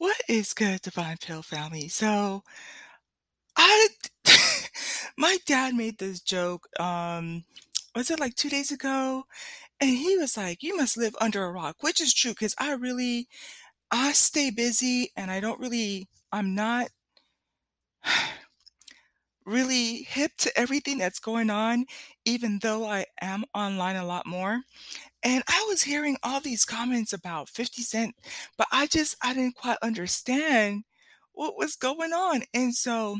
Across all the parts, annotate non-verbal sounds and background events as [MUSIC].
What is good, Divine Pill family? So, I [LAUGHS] my dad made this joke, um, was it like 2 days ago? And he was like, "You must live under a rock," which is true because I really I stay busy and I don't really I'm not [SIGHS] really hip to everything that's going on, even though I am online a lot more. And I was hearing all these comments about 50 Cent, but I just I didn't quite understand what was going on. And so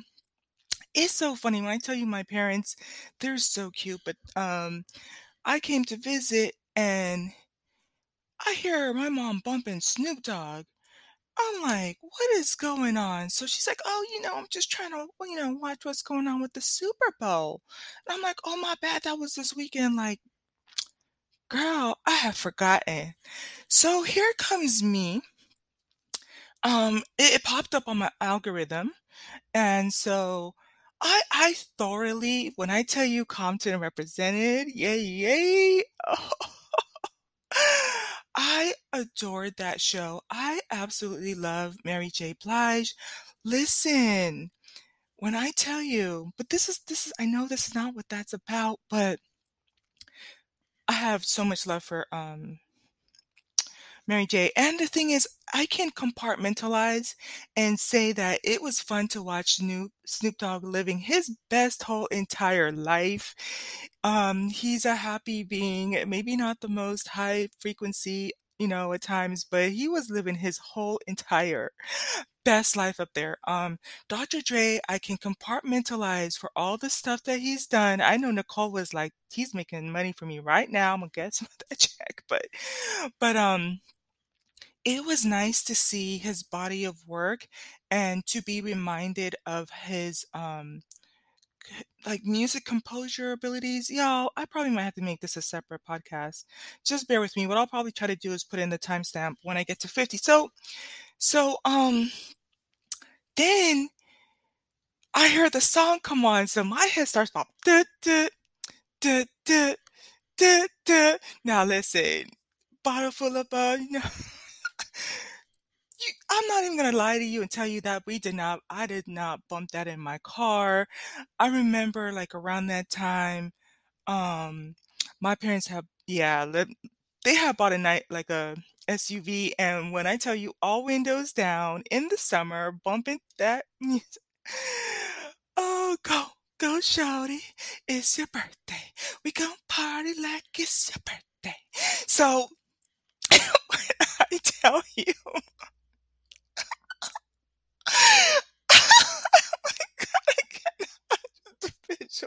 it's so funny when I tell you my parents, they're so cute, but um I came to visit and I hear my mom bumping Snoop Dogg. I'm like, what is going on? So she's like, oh, you know, I'm just trying to, you know, watch what's going on with the Super Bowl. And I'm like, oh, my bad. That was this weekend. Like, girl, I have forgotten. So here comes me. Um, it, it popped up on my algorithm. And so I I thoroughly, when I tell you Compton represented, yay, yay. I [LAUGHS] adored that show. I absolutely love Mary J. Blige. Listen, when I tell you, but this is this is I know this is not what that's about, but I have so much love for um Mary J. And the thing is, I can compartmentalize and say that it was fun to watch Snoop Snoop Dogg living his best whole entire life. Um, he's a happy being, maybe not the most high frequency, you know, at times, but he was living his whole entire [GASPS] best life up there. Um, Dr. Dre, I can compartmentalize for all the stuff that he's done. I know Nicole was like, he's making money for me right now. I'm gonna get [LAUGHS] some of that check, but, but um, it was nice to see his body of work and to be reminded of his um like music composure abilities. Y'all, I probably might have to make this a separate podcast. Just bear with me. What I'll probably try to do is put in the timestamp when I get to 50. So, so um then I heard the song come on, so my head starts pop. duh, duh, duh, duh, duh, duh. Now listen, bottle full of know. [LAUGHS] You, I'm not even gonna lie to you and tell you that we did not, I did not bump that in my car. I remember like around that time, um, my parents have, yeah, they had bought a night like a SUV, and when I tell you all windows down in the summer, bumping that [LAUGHS] music, oh, go, go, shawty, it's your birthday. We gon' party like it's your birthday. So [LAUGHS] I tell you,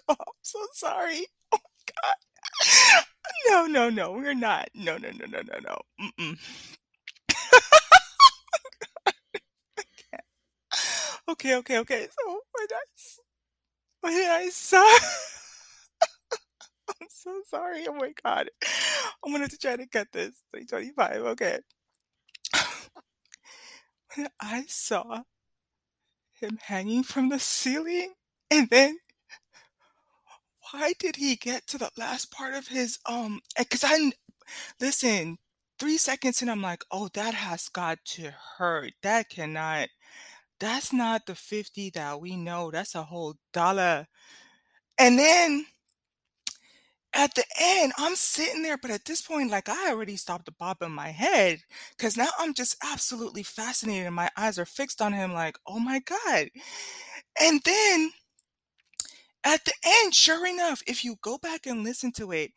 oh. I'm so sorry. Oh my God. No, no, no, we're not. No, no, no, no, no, no. Mm-mm. Okay, okay, okay. So when I, when I saw, I'm so sorry. Oh my God. I'm gonna have to try to cut this. 325. Okay. When I saw him hanging from the ceiling, and then why did he get to the last part of his um? Because I listen. Three seconds and I'm like, oh, that has got to hurt. That cannot. That's not the 50 that we know. That's a whole dollar. And then at the end, I'm sitting there, but at this point, like I already stopped the bobbing my head because now I'm just absolutely fascinated and my eyes are fixed on him, like, oh my God. And then at the end, sure enough, if you go back and listen to it,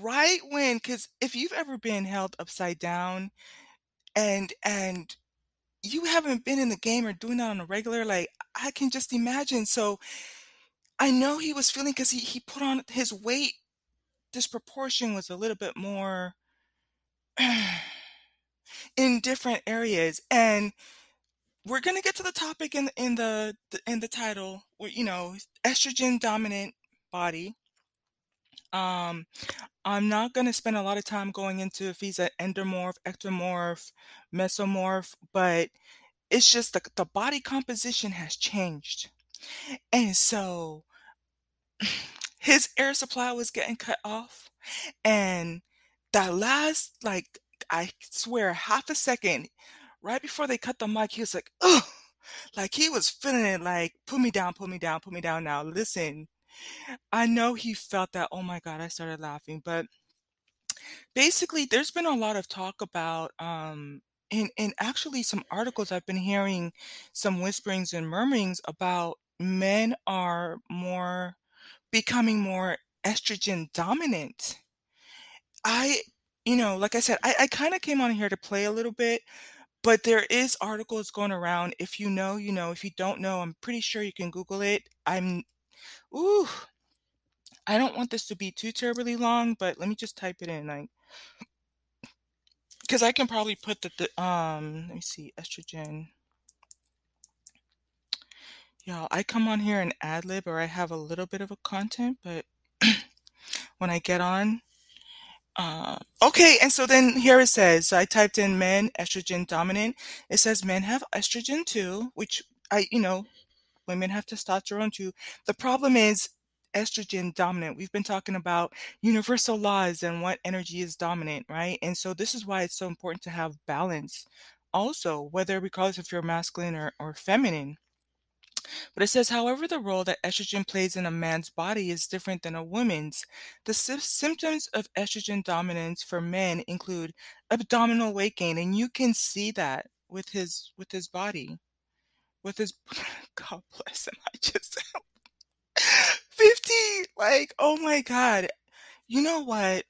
right when, because if you've ever been held upside down and and you haven't been in the game or doing that on a regular, like I can just imagine. So I know he was feeling because he he put on his weight disproportion was a little bit more [SIGHS] in different areas and we're going to get to the topic in in the in the title where, you know estrogen dominant body. Um i'm not going to spend a lot of time going into if he's an endomorph ectomorph mesomorph but it's just the, the body composition has changed and so [SIGHS] his air supply was getting cut off and that last like i swear half a second right before they cut the mic, he was like, "Ugh," like he was feeling it, like, "Put me down, put me down, put me down now." Listen, I know he felt that. Oh my God, I started laughing, but basically, there's been a lot of talk about, um, in in actually some articles I've been hearing some whisperings and murmurings about men are more becoming more estrogen dominant. I, you know, like I said, I, I kind of came on here to play a little bit, but there is articles going around. If you know, you know. If you don't know, I'm pretty sure you can Google it. I'm, ooh, I don't want this to be too terribly long, but let me just type it in, like, because I can probably put the, the um, let me see, estrogen. Y'all, I come on here and ad lib, or I have a little bit of a content, but [CLEARS THROAT] when I get on, uh, okay, and so then here it says, so I typed in men, estrogen dominant. It says men have estrogen too, which I, you know, women have testosterone too. The problem is estrogen dominant. We've been talking about universal laws and what energy is dominant, right? And so this is why it's so important to have balance. Also, whether regardless if you're masculine or, or feminine. But it says, however, the role that estrogen plays in a man's body is different than a woman's. The sy- symptoms of estrogen dominance for men include abdominal weight gain, and you can see that with his with his body, with his [LAUGHS] God bless him. I just [LAUGHS] 50, like, oh my God. You know what?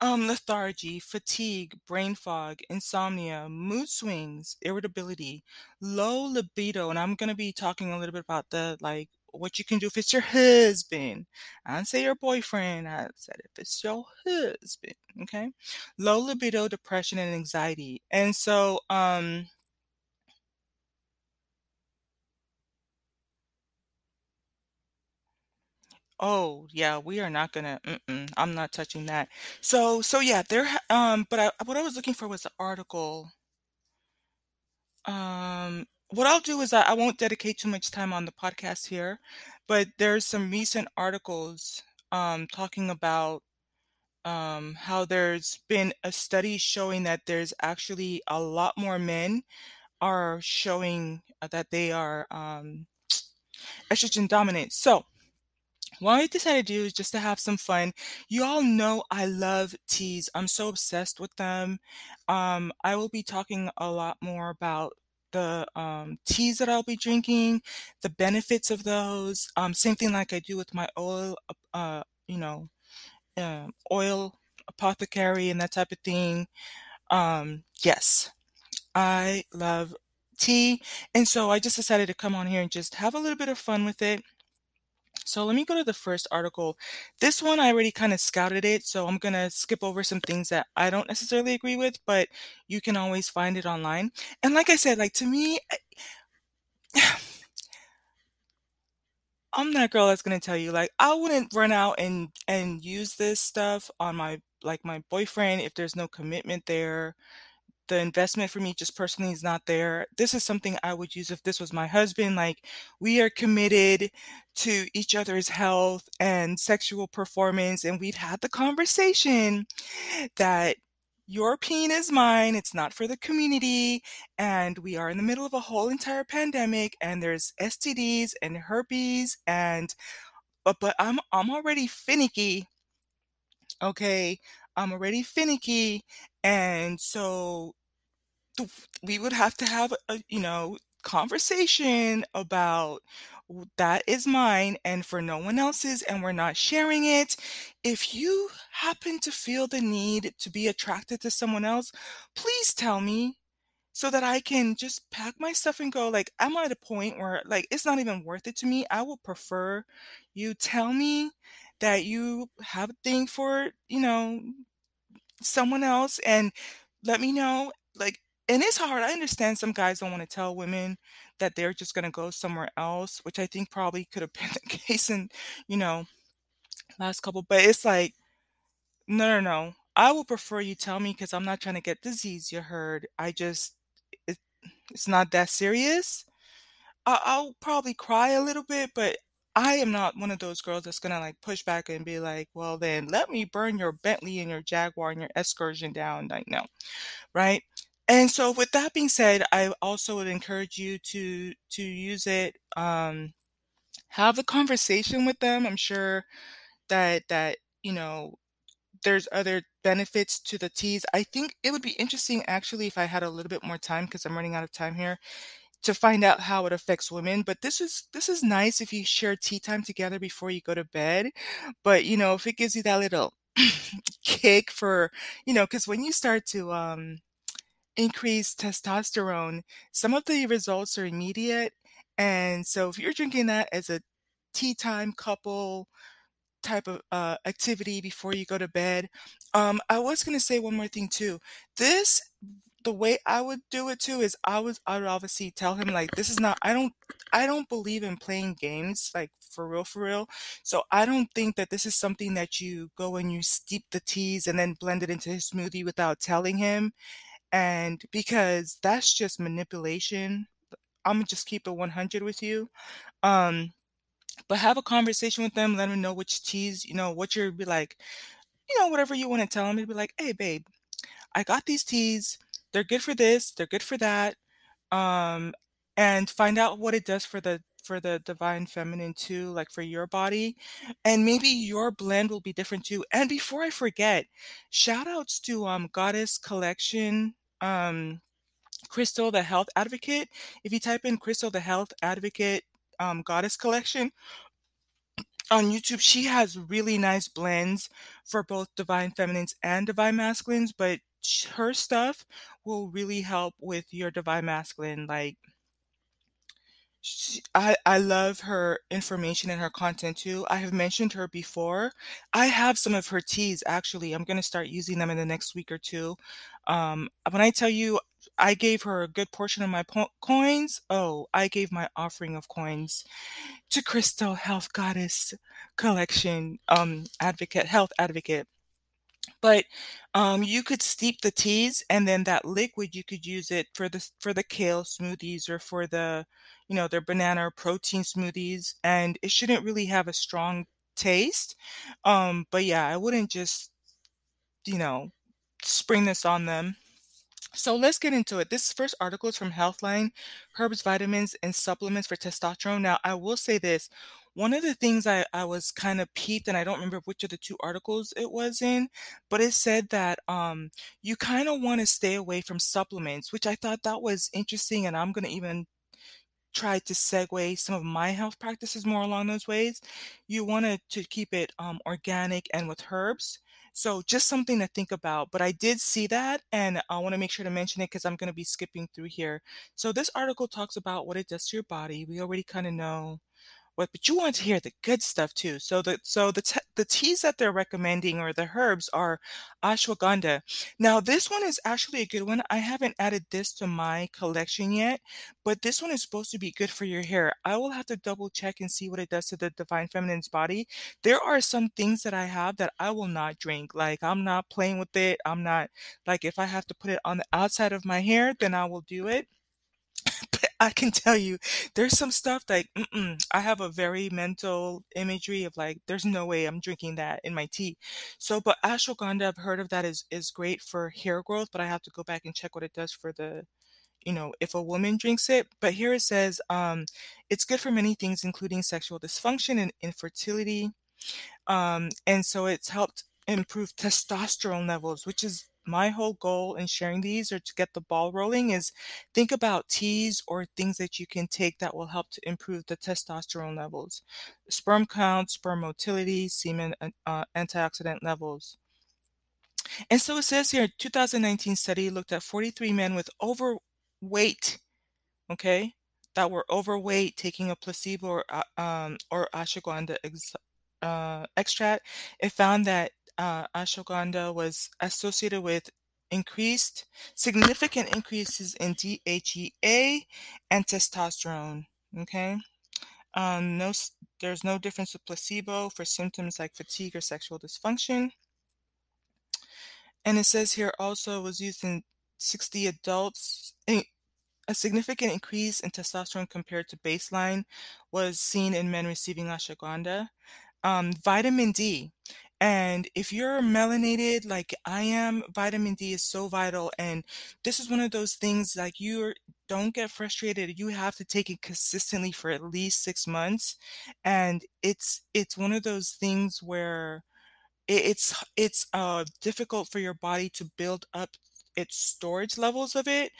Um, lethargy, fatigue, brain fog, insomnia, mood swings, irritability, low libido, and I'm gonna be talking a little bit about the like what you can do if it's your husband. I didn't say your boyfriend. I said if it's your husband. Okay, low libido, depression, and anxiety. And so, um, Oh, yeah, we are not gonna mm-mm, I'm not touching that. So so yeah, there um, but I what I was looking for was the article. Um, what I'll do is I I won't dedicate too much time on the podcast here, but there's some recent articles, um, talking about, um, how there's been a study showing that there's actually a lot more men are showing, that they are, um, estrogen dominant. So what I decided to do is just to have some fun. You all know I love teas. I'm so obsessed with them. Um, I will be talking a lot more about the um, teas that I'll be drinking, the benefits of those. Um, same thing like I do with my oil, uh, you know, um, oil apothecary and that type of thing. Um, yes, I love tea. And so I just decided to come on here and just have a little bit of fun with it. So let me go to the first article. This one I already kind of scouted it, so I'm going to skip over some things that I don't necessarily agree with, but you can always find it online. And like I said, like to me, I, [SIGHS] I'm that girl that's going to tell you like I wouldn't run out and and use this stuff on my like my boyfriend if there's no commitment there the investment for me just personally is not there. This is something I would use if this was my husband. Like, we are committed to each other's health and sexual performance, and we've had the conversation that your peen is mine, it's not for the community, and we are in the middle of a whole entire pandemic, and there's STDs and herpes, and but but I'm I'm already finicky. Okay, I'm already finicky, and so we would have to have a, you know, conversation about that is mine and for no one else's and we're not sharing it. If you happen to feel the need to be attracted to someone else, please tell me so that I can just pack my stuff and go. Like, I'm at a point where, like, it's not even worth it to me. I would prefer you tell me that you have a thing for, you know, someone else and let me know. Like, and it's hard. I understand some guys don't want to tell women that they're just going to go somewhere else, which I think probably could have [LAUGHS] been the case in, you know, last couple. But it's like, no, no, no. I would prefer you tell me because I'm not trying to get disease. You heard. I just, it, it's not that serious. I, I'll probably cry a little bit, but I am not one of those girls that's gonna like push back and be like, well, then let me burn your Bentley and your Jaguar and your Excursion down. Like, no, right? And so with that being said, I also would encourage you to to use it, um, have a conversation with them. I'm sure that that, you know, there's other benefits to the teas. I think it would be interesting actually if I had a little bit more time because I'm running out of time here to find out how it affects women. But this is this is nice if you share tea time together before you go to bed. But you know, if it gives you that little [LAUGHS] kick for, you know, because when you start to um increase testosterone, some of the results are immediate. And so if you're drinking that as a tea time couple type of uh, activity before you go to bed. Um, I was gonna say one more thing too. This, the way I would do it too is I was I would obviously tell him like this is not I don't I don't believe in playing games like for real for real. So I don't think that this is something that you go and you steep the teas and then blend it into his smoothie without telling him. And because that's just manipulation. I'm gonna just keep it 100 with you. Um, but have a conversation with them, let them know which teas, you know, what you're be like, you know, whatever you want to tell them. Be like, hey, babe, I got these teas. They're good for this. They're good for that. Um, and find out what it does for the for the divine feminine too, like for your body. And maybe your blend will be different too. And before I forget, shout outs to um Goddess Collection. Um, Crystal the Health Advocate. If you type in Crystal the Health Advocate um, Goddess Collection, on YouTube, she has really nice blends for both divine feminines and divine masculines, but her stuff will really help with your divine masculine. Like, she, I, I love her information and her content too. I have mentioned her before. I have some of her teas actually. I'm going to start using them in the next week or two. Um, when I tell you, I gave her a good portion of my po- coins. Oh, I gave my offering of coins to Crystal Health Goddess Collection um advocate, health advocate. But um, you could steep the teas, and then that liquid you could use it for the for the kale smoothies or for the, you know, their banana protein smoothies, and it shouldn't really have a strong taste. Um, but yeah, I wouldn't just, you know, spring this on them. So let's get into it. This first article is from Healthline Herbs, Vitamins, and Supplements for Testosterone. Now, I will say this. One of the things I, I was kind of peeped, and I don't remember which of the two articles it was in, but it said that um, you kind of want to stay away from supplements, which I thought that was interesting. And I'm going to even try to segue some of my health practices more along those ways. You want to keep it um, organic and with herbs. So just something to think about. But I did see that, and I want to make sure to mention it because I'm going to be skipping through here. So this article talks about what it does to your body. We already kind of know what, but you want to hear the good stuff too. So the so the te- the teas that they're recommending or the herbs are ashwagandha. Now this one is actually a good one. I haven't added this to my collection yet, but this one is supposed to be good for your hair. I will have to double check and see what it does to the divine feminine's body. There are some things that I have that I will not drink. Like I'm not playing with it. I'm not like if I have to put it on the outside of my hair, then I will do it. I can tell you, there's some stuff like mm-mm, I have a very mental imagery of like, there's no way I'm drinking that in my tea. So, but ashwagandha, I've heard of that is is great for hair growth, but I have to go back and check what it does for the, you know, if a woman drinks it. But here it says, um, it's good for many things, including sexual dysfunction and infertility. Um, and so it's helped improve testosterone levels, which is my whole goal in sharing these or to get the ball rolling is think about teas or things that you can take that will help to improve the testosterone levels, sperm count, sperm motility, semen uh, antioxidant levels. And so it says here, 2019 study looked at 43 men with overweight, okay, that were overweight taking a placebo or, uh, um, or ashwagandha ex- uh, extract. It found that uh, ashwagandha was associated with increased, significant increases in DHEA and testosterone. Okay. Um, no, there's no difference with placebo for symptoms like fatigue or sexual dysfunction. And it says here also was used in 60 adults. A significant increase in testosterone compared to baseline was seen in men receiving ashwagandha. Um, vitamin D. And if you're melanated like I am, vitamin D is so vital. And this is one of those things like you don't get frustrated. You have to take it consistently for at least six months. And it's it's one of those things where it's it's uh difficult for your body to build up its storage levels of it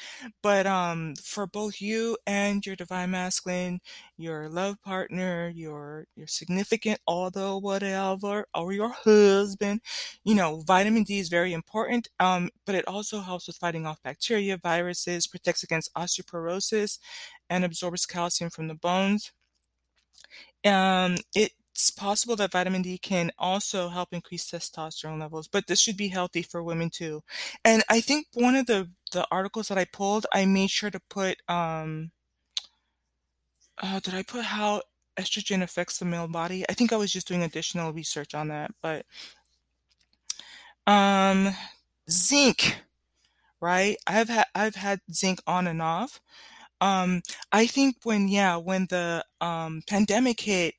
but um for both you and your divine masculine your love partner your your significant other whatever or your husband you know vitamin d is very important um but it also helps with fighting off bacteria viruses protects against osteoporosis and absorbs calcium from the bones. Um it it's possible that vitamin D can also help increase testosterone levels, but this should be healthy for women too. And I think one of the the articles that I pulled, I made sure to put um uh, did I put how estrogen affects the male body? I think I was just doing additional research on that, but um zinc, right? I've had I've had zinc on and off. Um I think when yeah, when the um pandemic hit,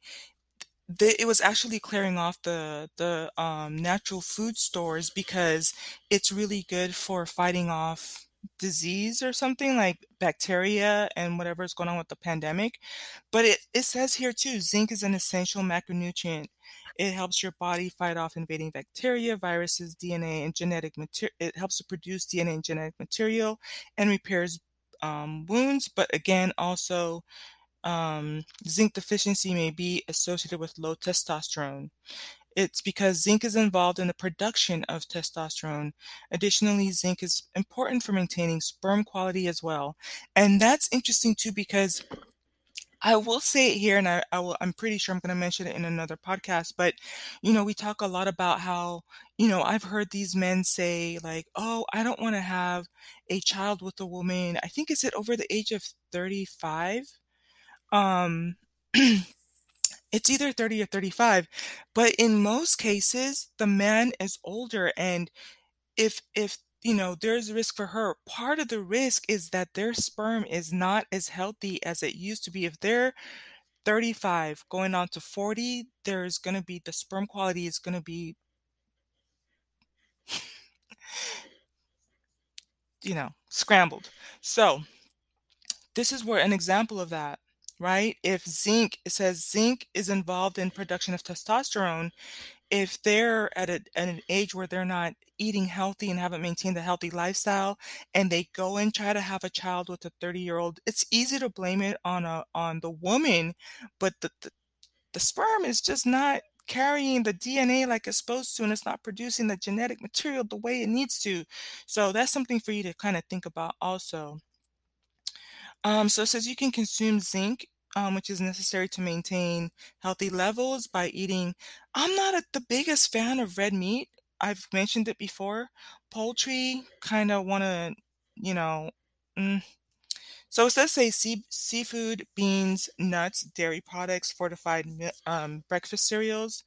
it was actually clearing off the the um, natural food stores because it's really good for fighting off disease or something like bacteria and whatever is going on with the pandemic. But it, it says here too, zinc is an essential macronutrient. It helps your body fight off invading bacteria, viruses, DNA, and genetic material. It helps to produce DNA and genetic material and repairs um, wounds, but again, also um, zinc deficiency may be associated with low testosterone. It's because zinc is involved in the production of testosterone. Additionally, zinc is important for maintaining sperm quality as well. And that's interesting too because I will say it here, and I, I will, I'm pretty sure I'm going to mention it in another podcast. But you know, we talk a lot about how you know I've heard these men say like, "Oh, I don't want to have a child with a woman." I think is it over the age of 35 um [CLEARS THROAT] it's either 30 or 35 but in most cases the man is older and if if you know there's a risk for her part of the risk is that their sperm is not as healthy as it used to be. If they're 35 going on to 40 there's going to be the sperm quality is going to be you know scrambled. So this is where an example of that right? If zinc, it says zinc is involved in production of testosterone, if they're at, a, at an age where they're not eating healthy and haven't maintained a healthy lifestyle and they go and try to have a child with a 30 year old it's easy to blame it on a on the woman but the, the the sperm is just not carrying the DNA like it's supposed to and it's not producing the genetic material the way it needs to so that's something for you to kind of think about also um, so it says you can consume zinc, um, which is necessary to maintain healthy levels by eating. I'm not a, the biggest fan of red meat. I've mentioned it before. Poultry, kind of want to, you know. Mm. So it says say sea, seafood, beans, nuts, dairy products, fortified um, breakfast cereals.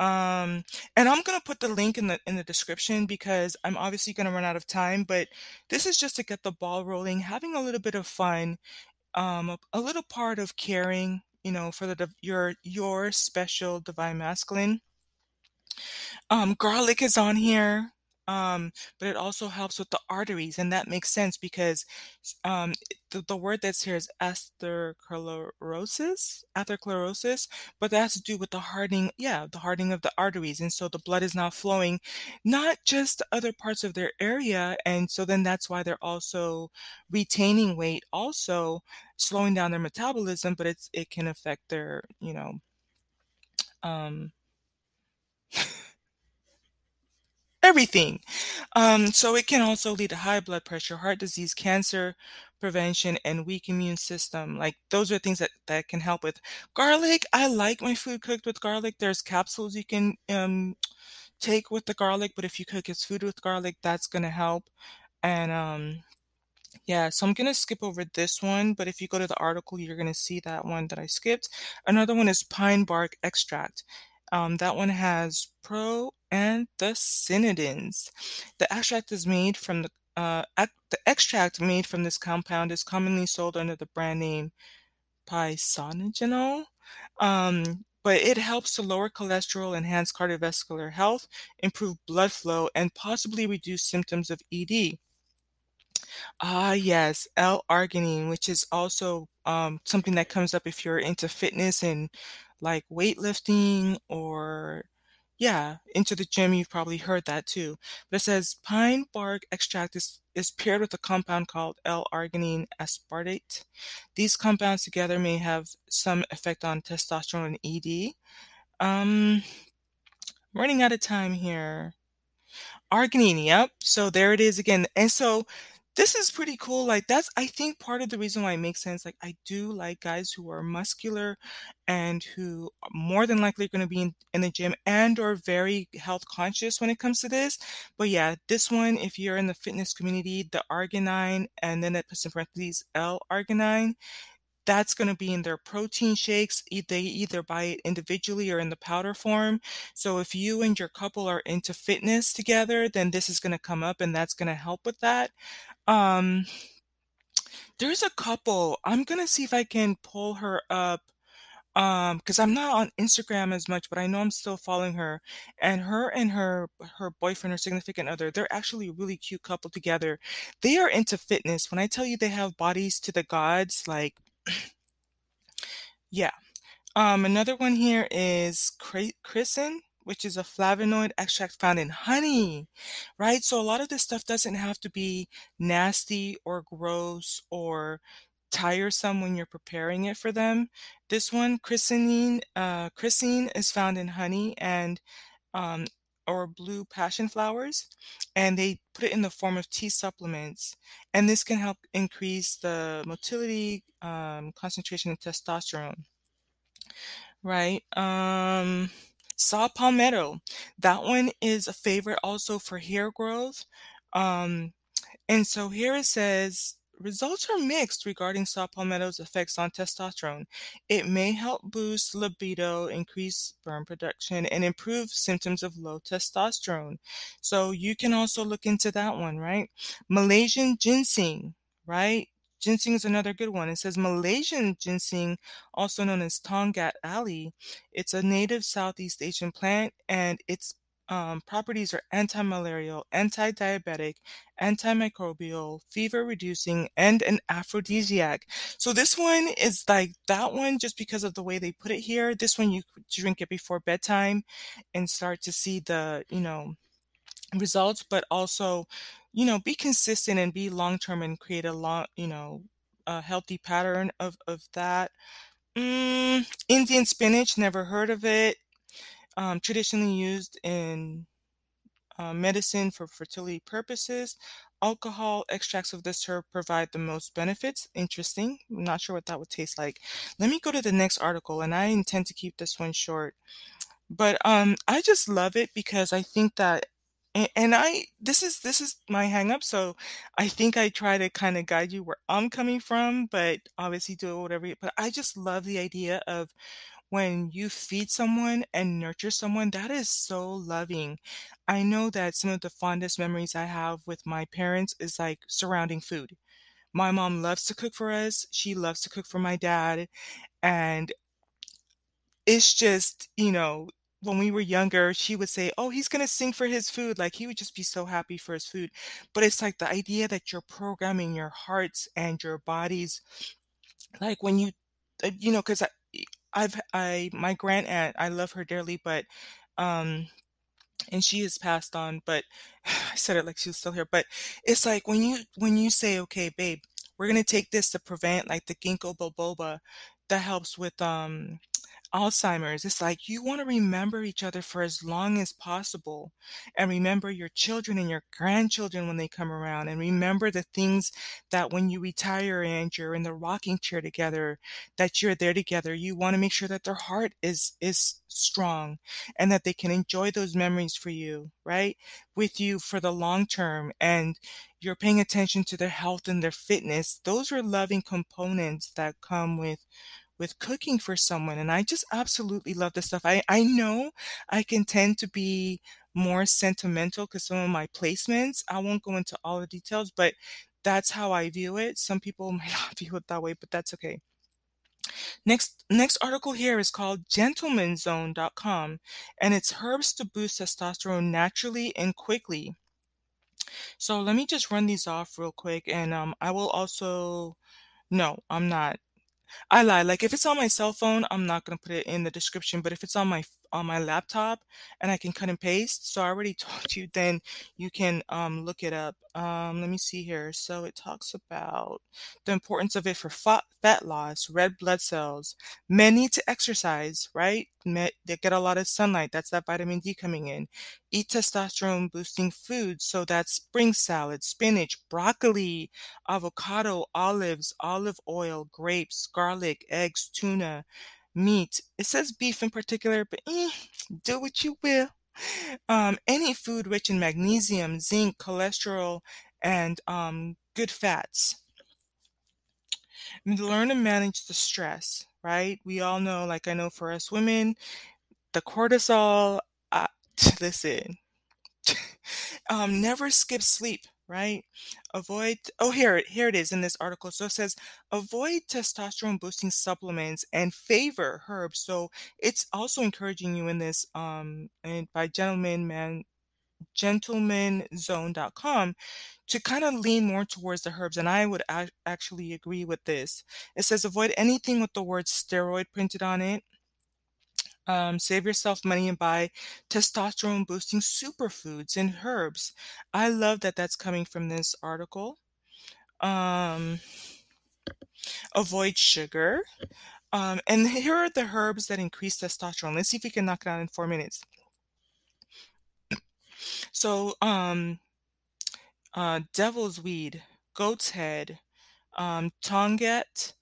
Um, and I'm gonna put the link in the in the description because I'm obviously gonna run out of time, but this is just to get the ball rolling, having a little bit of fun, um, a, a little part of caring, you know, for the your your special divine masculine. Um, garlic is on here. Um, but it also helps with the arteries, and that makes sense because um, the, the word that's here is atherosclerosis, atherosclerosis, but that has to do with the hardening, yeah, the hardening of the arteries, and so the blood is now flowing, not just other parts of their area, and so then that's why they're also retaining weight, also slowing down their metabolism, but it's it can affect their, you know, um everything. Um, so it can also lead to high blood pressure, heart disease, cancer prevention, and weak immune system. Like those are things that, that can help with garlic. I like my food cooked with garlic. There's capsules you can um, take with the garlic, but if you cook his food with garlic, that's going to help. And um, yeah, so I'm gonna skip over this one, but if you go to the article, you're gonna see that one that I skipped. Another one is pine bark extract. Um, that one has proanthocyanidins. The cynidins. The extract is made from the uh, the extract made from this compound is commonly sold under the brand name Pisanidinol. Um, but it helps to lower cholesterol, enhance cardiovascular health, improve blood flow, and possibly reduce symptoms of ED. Ah, yes, L-arginine, which is also um, something that comes up if you're into fitness and like weightlifting or yeah, into the gym. You've probably heard that too. But it says pine bark extract is, is paired with a compound called L-arginine aspartate. These compounds together may have some effect on testosterone and ED. Um, running out of time here. Arginine, yep. So there it is again. And so this is pretty cool. Like that's I think part of the reason why it makes sense. Like I do like guys who are muscular and who are more than likely are going to be in, in the gym and are very health conscious when it comes to this. But yeah, this one, if you're in the fitness community, the arginine and then it puts in parentheses L-arginine, that's going to be in their protein shakes. They either buy it individually or in the powder form. So if you and your couple are into fitness together, then this is going to come up and that's going to help with that. Um, there's a couple. I'm gonna see if I can pull her up. Um, because I'm not on Instagram as much, but I know I'm still following her. And her and her her boyfriend or significant other, they're actually a really cute couple together. They are into fitness. When I tell you they have bodies to the gods, like [SIGHS] yeah. Um, another one here is Chrysin, which is a flavonoid extract found in honey, right? So a lot of this stuff doesn't have to be nasty or gross or tiresome when you're preparing it for them. This one, chrysanine, uh, is found in honey and um, or blue passion flowers, and they put it in the form of tea supplements. And this can help increase the motility, um, concentration, of testosterone. Right. Um, saw palmetto. That one is a favorite also for hair growth. Um, and so here it says results are mixed regarding saw palmetto's effects on testosterone. It may help boost libido, increase sperm production, and improve symptoms of low testosterone. So you can also look into that one, right? Malaysian ginseng, right? Ginseng is another good one. It says Malaysian ginseng, also known as Tongkat Ali. It's a native Southeast Asian plant and its um, properties are anti-malarial, anti-diabetic, antimicrobial, fever reducing, and an aphrodisiac. So this one is like that one just because of the way they put it here. This one you drink it before bedtime and start to see the, you know, results, but also, you know, be consistent and be long term and create a long, you know, a healthy pattern of of that. Mm, Indian spinach, never heard of it. Um, traditionally used in uh, medicine for fertility purposes. Alcohol extracts of this herb provide the most benefits. Interesting. I'm not sure what that would taste like. Let me go to the next article, and I intend to keep this one short. But um, I just love it because I think that and, I this is this is my hang up, so I think I try to kind of guide you where I'm coming from, but obviously do whatever you, but I just love the idea of when you feed someone and nurture someone, that is so loving. I know that some of the fondest memories I have with my parents is like surrounding food. My mom loves to cook for us. She loves to cook for my dad. And it's just, you know, when we were younger, she would say, "Oh, he's gonna sing for his food." Like he would just be so happy for his food. But it's like the idea that you're programming your hearts and your bodies, like when you, uh, you know, because I've I my grand aunt, I love her dearly, but um, and she has passed on. But [SIGHS] I said it like she was still here. But it's like when you when you say, "Okay, babe, we're gonna take this to prevent like the ginkgo biloba," that helps with um Alzheimer's, it's like you want to remember each other for as long as possible and remember your children and your grandchildren when they come around and remember the things that when you retire and you're in the rocking chair together that you're there together. You want to make sure that their heart is is strong and that they can enjoy those memories for you right with you for the long term and you're paying attention to their health and their fitness. Those are loving components that come with with cooking for someone. And I just absolutely love this stuff. I, I know I can tend to be more sentimental because some of my placements, I won't go into all the details, but that's how I view it. Some people [LAUGHS] might not view it that way, but that's okay. Next, next article here is called gentlemanzone.com and it's herbs to boost testosterone naturally and quickly. So let me just run these off real quick and um, I will also, no, I'm not. I lie. Like if it's on my cell phone, I'm not gonna put it in the description. But if it's on my on my laptop and I can cut and paste, so I already [LAUGHS] told you, then you can um, look it up. Um, let me see here. So it talks about the importance of it for fat, fat loss, red blood cells. Men need to exercise, right? They get a lot of sunlight. That's that vitamin D coming in. Eat testosterone boosting foods. So that's spring salad, spinach, broccoli, avocado, olives, olive oil, grapes, garlic, eggs, tuna meat. It says beef in particular, but eh, do what you will. Um, any food rich in magnesium, zinc, cholesterol, and um, good fats. Learn to manage the stress, right? We all know, like I know for us women, the cortisol, uh, [LAUGHS] listen, [LAUGHS] um, never skip sleep right? Avoid, oh, here, here it is in this article. So it says, avoid testosterone boosting supplements and favor herbs. So it's also encouraging you in this, um, and by gentleman man, gentlemanzone.com to kind of lean more towards the herbs. And I would a- actually agree with this. It says, avoid anything with the word steroid printed on it um, save yourself money and buy testosterone boosting superfoods and herbs. I love that that's coming from this article. Um, avoid sugar. Um, and [LAUGHS] here are the herbs that increase testosterone. Let's see if we can knock it out in four minutes. So, um, uh, devil's weed, goat's head, um, tongkat,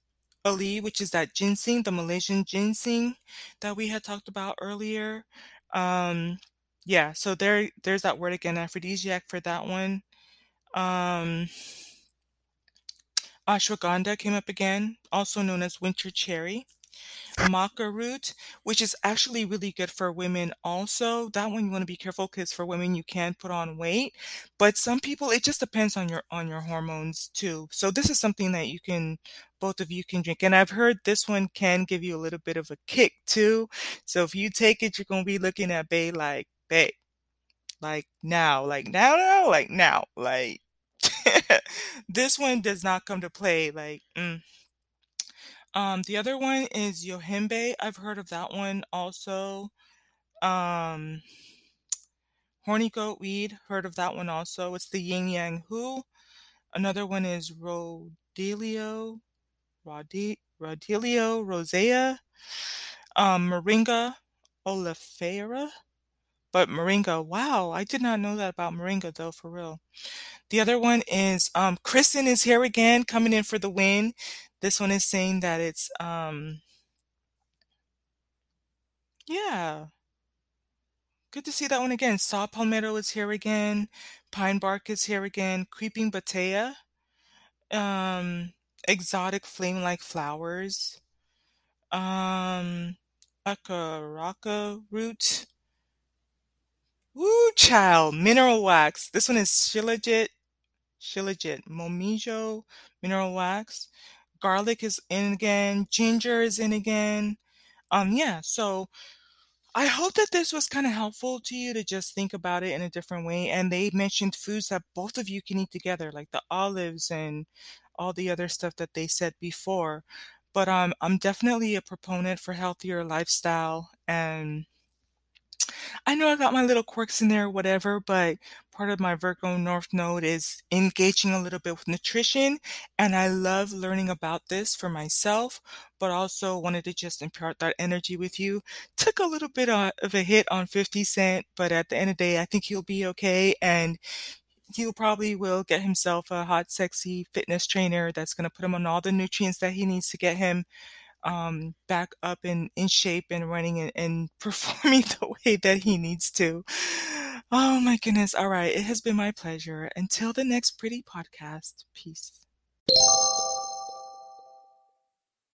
Ali, which is that ginseng, the Malaysian ginseng that we had talked about earlier. Um, yeah, so there, there's that word again, aphrodisiac for that one. Um, ashwagandha came up again, also known as winter cherry maca root, which is actually really good for women also. That one you want to be careful because for women you can put on weight, but some people it just depends on your on your hormones too. So this is something that you can both of you can drink. And I've heard this one can give you a little bit of a kick too. So if you take it, you're gonna be looking at Bay like, Bay, like now, like now, now, like now, like [LAUGHS] this one does not come to play. Like, mm. Um, the other one is Yohimbe. I've heard of that one also. Um, horny goat weed. Heard of that one also. It's the yin yang hu. Another one is Rodelio, Rodi, Rodelio rosea. Um, Moringa oleifera. But Moringa, wow, I did not know that about Moringa though, for real. The other one is um, Chrysin is here again, coming in for the win. This one is saying that it's um yeah. Good to see that one again. Saw palmetto is here again. Pine bark is here again. Creeping butea. Um exotic flame like flowers. Um acaraka root. Woo child. Mineral wax. This one is shilajit. Shilajit. Momijo mineral wax garlic is in again, ginger is in again. Um, yeah, so I hope that this was kind of helpful to you to just think about it in a different way. And they mentioned foods that both of you can eat together, like the olives and all the other stuff that they said before. But um, I'm definitely a proponent for healthier lifestyle and I know I got my little quirks in there, whatever, but part of my Virgo North Node is engaging a little bit with nutrition. And I love learning about this for myself, but also wanted to just impart that energy with you. Took a little bit uh, of a hit on 50 Cent, but at the end of the day, I think he'll be okay. And he'll probably will get himself a hot, sexy fitness trainer that's going to put him on all the nutrients that he needs to get him um, back up and in shape and running and, and [LAUGHS] performing the way that he needs to. Oh my goodness. All right. It has been my pleasure. Until the next pretty podcast. Peace.